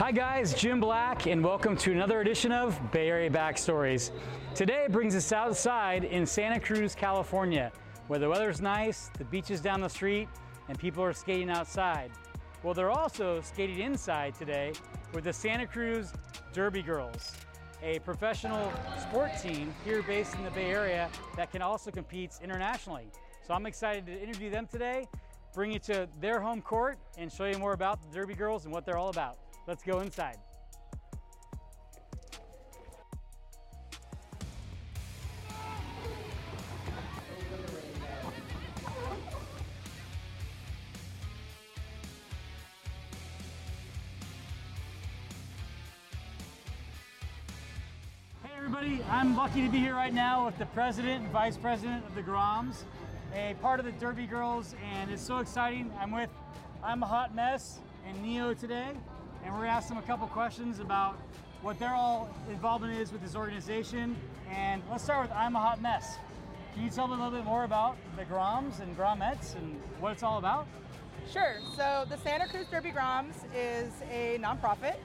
Hi guys, Jim Black and welcome to another edition of Bay Area Backstories. Today brings us outside in Santa Cruz, California, where the weather's nice, the beach is down the street, and people are skating outside. Well, they're also skating inside today with the Santa Cruz Derby Girls, a professional sport team here based in the Bay Area that can also compete internationally. So I'm excited to interview them today, bring you to their home court, and show you more about the Derby Girls and what they're all about. Let's go inside. Hey everybody, I'm lucky to be here right now with the president and vice president of the Groms, a part of the Derby Girls, and it's so exciting. I'm with I'm a Hot Mess and Neo today, and we're gonna ask them a couple questions about what their all involvement is with this organization. And let's start with I'm a Hot Mess. Can you tell me a little bit more about the Groms and Gromettes and what it's all about? Sure. So the Santa Cruz Derby Groms is a nonprofit.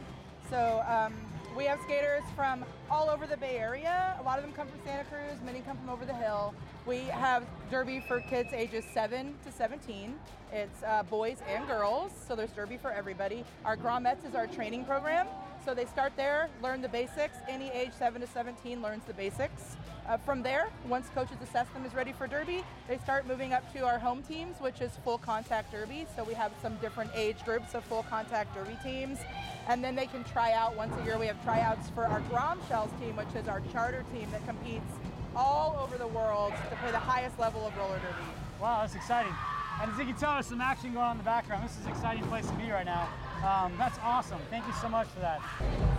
So um, we have skaters from all over the Bay Area. A lot of them come from Santa Cruz. Many come from over the hill. We have Derby for kids ages 7 to 17. It's uh, boys and girls, so there's Derby for everybody. Our Gromettes is our training program. So they start there, learn the basics. Any age 7 to 17 learns the basics. Uh, from there, once coaches assess them as ready for Derby, they start moving up to our home teams, which is full contact Derby. So we have some different age groups of full contact Derby teams. And then they can try out once a year. We have tryouts for our Grom Shells team, which is our charter team that competes all over the world to play the highest level of roller derby. Wow, that's exciting. And as you can tell, there's some action going on in the background. This is an exciting place to be right now. Um, that's awesome. Thank you so much for that.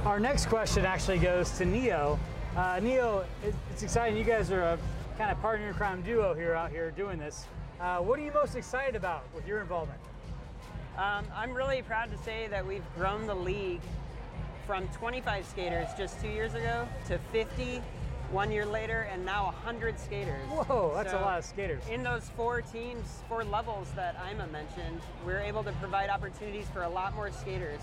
Our next question actually goes to Neo. Uh, Neo, it's exciting. You guys are a kind of partner in crime duo here out here doing this. Uh, what are you most excited about with your involvement? Um, I'm really proud to say that we've grown the league from 25 skaters just two years ago to 50 one year later, and now 100 skaters. Whoa, that's a lot of skaters. In those four teams, four levels that Ima mentioned, we're able to provide opportunities for a lot more skaters.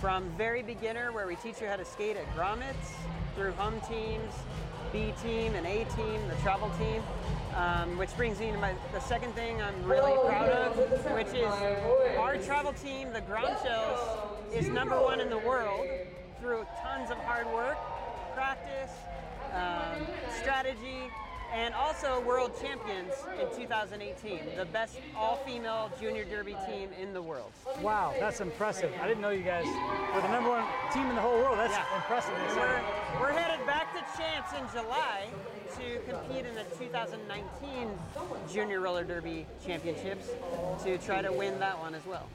From very beginner, where we teach you how to skate at Gromettes, through home teams, B team and A team, the travel team. Um, which brings me to my, the second thing I'm really proud of, which is our travel team, the Shells, is number one in the world through tons of hard work, practice, um, strategy, and also world champions in 2018, the best all-female junior derby team in the world. Wow, that's impressive. I didn't know you guys were the number one team in the whole world. That's Yeah. impressive. We're, we're headed back to Chance in July to compete in the 2019 Junior Roller Derby Championships to try to win that one as well.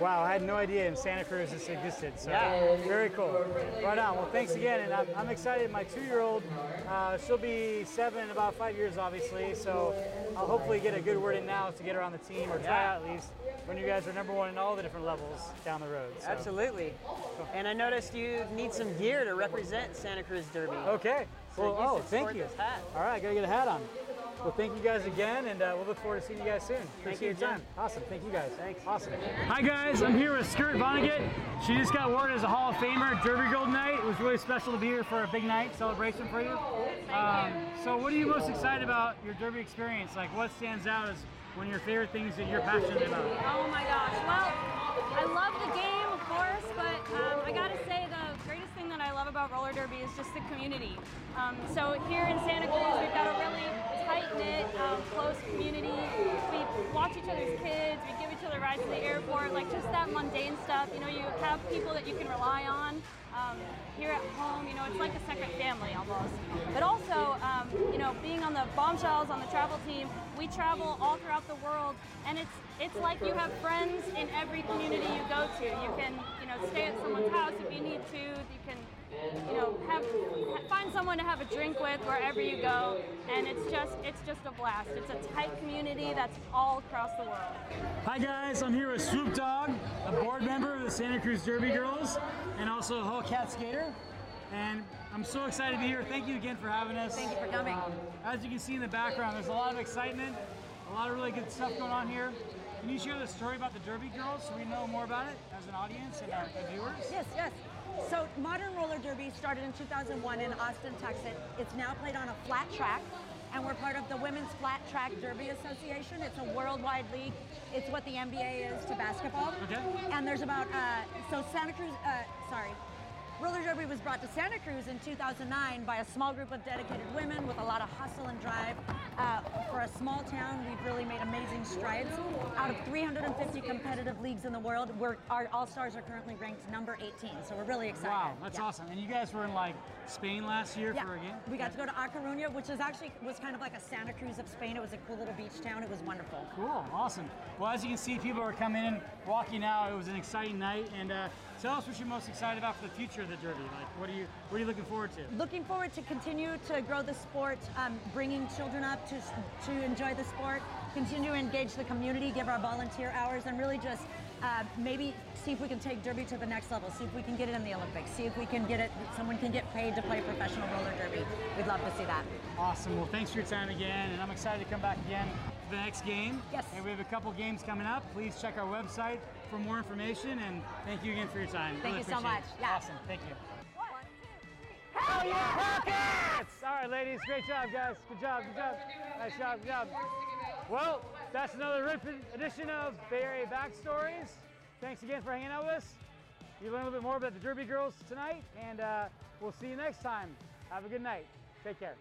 Wow, I had no idea in Santa Cruz this existed. So Yeah. very cool. Right on. Well, thanks again, and I'm, I'm excited. My two-year-old, uh, she'll be seven in about five years, obviously. So I'll hopefully get a good word in now to get her on the team or try at least when you guys are number one in all the different levels down the road. So. Absolutely. And I noticed you need some gear to represent Santa Cruz Derby. Okay. So Well, oh, thank you. All right, gotta get a hat on. Well, thank you guys again, and uh, we'll look forward to seeing you guys soon. Appreciate you, your Jim. time. Awesome. Thank you guys. Thanks. Awesome. Hi guys, I'm here with Skirt Vonnegut. She just got awarded as a Hall of Famer Derby Gold Night. It was really special to be here for a big night celebration for you. Um, so, what are you most excited about your Derby experience? Like, what stands out as one of your favorite things that you're passionate about? Oh my gosh. Well, I love the game, of course, but um, I gotta say love about roller derby is just the community. Um, so here in Santa Cruz, we've got a really tight knit, um, close community. We watch each other's kids. We give each other rides to the airport, like just that mundane stuff. You know, you have people that you can rely on. Um, here at home, you know, it's like a second family almost. But also, um, you know, being on the bombshells on the travel team, we travel all throughout the world, and it's it's like you have friends in every community you go to. You can, you know, stay at someone's house if you need to. You can, you know, have find someone to have a drink with wherever you go, and it's just it's just a blast. It's a tight community that's all across the world. Hi guys, I'm here with Swoop Dog, a board member of the Santa Cruz Derby Girls, and also a whole cat skater. And I'm so excited to be here. Thank you again for having us. Thank you for coming. Um, as you can see in the background, there's a lot of excitement, a lot of really good stuff going on here. Can you share the story about the Derby Girls so we know more about it as an audience and our, our viewers? Yes, yes. So modern roller derby started in 2001 in Austin, Texas. It's now played on a flat track, and we're part of the Women's Flat Track Derby Association. It's a worldwide league. It's what the NBA is to basketball. Okay. And there's about uh, so Santa Cruz. Uh, sorry. Roller derby was brought to Santa Cruz in 2009 by a small group of dedicated women with a lot of hustle and drive. Uh, for a small town, we've really made amazing strides. Out of 350 competitive leagues in the world, we're, our All Stars are currently ranked number 18. So we're really excited. Wow, that's Yeah. awesome. And you guys were in like Spain last year Yeah, for a game? we got to go to A Coruña, which is actually was kind of like a Santa Cruz of Spain. It was a cool little beach town. It was wonderful. Cool, awesome. Well, as you can see, people are coming in, walking out. It was an exciting night. And uh, tell us what you're most excited about for the future of the Derby. Like, what are you, what are you looking forward to? Looking forward to continue to grow the sport, um, bringing children up to to enjoy the sport, continue to engage the community, give our volunteer hours, and really just uh, maybe see if we can take Derby to the next level. See if we can get it in the Olympics. See if we can get it. Someone can get paid to play professional roller derby. We'd love to see that. Awesome. Well, thanks for your time again, and I'm excited to come back again the next game. Yes. And we have a couple games coming up. Please check our website for more information, and thank you again for your time. Thank Really you so much. Yeah. Awesome. Thank you. One, two, three. Hell yeah, Rockets! All right, ladies. Great job, guys. Good job. Good job. Nice job. Good job. Well, that's another ripping edition of Bay Area Backstories. Thanks again for hanging out with us. You learned a little bit more about the Derby Girls tonight, and uh, we'll see you next time. Have a good night. Take care.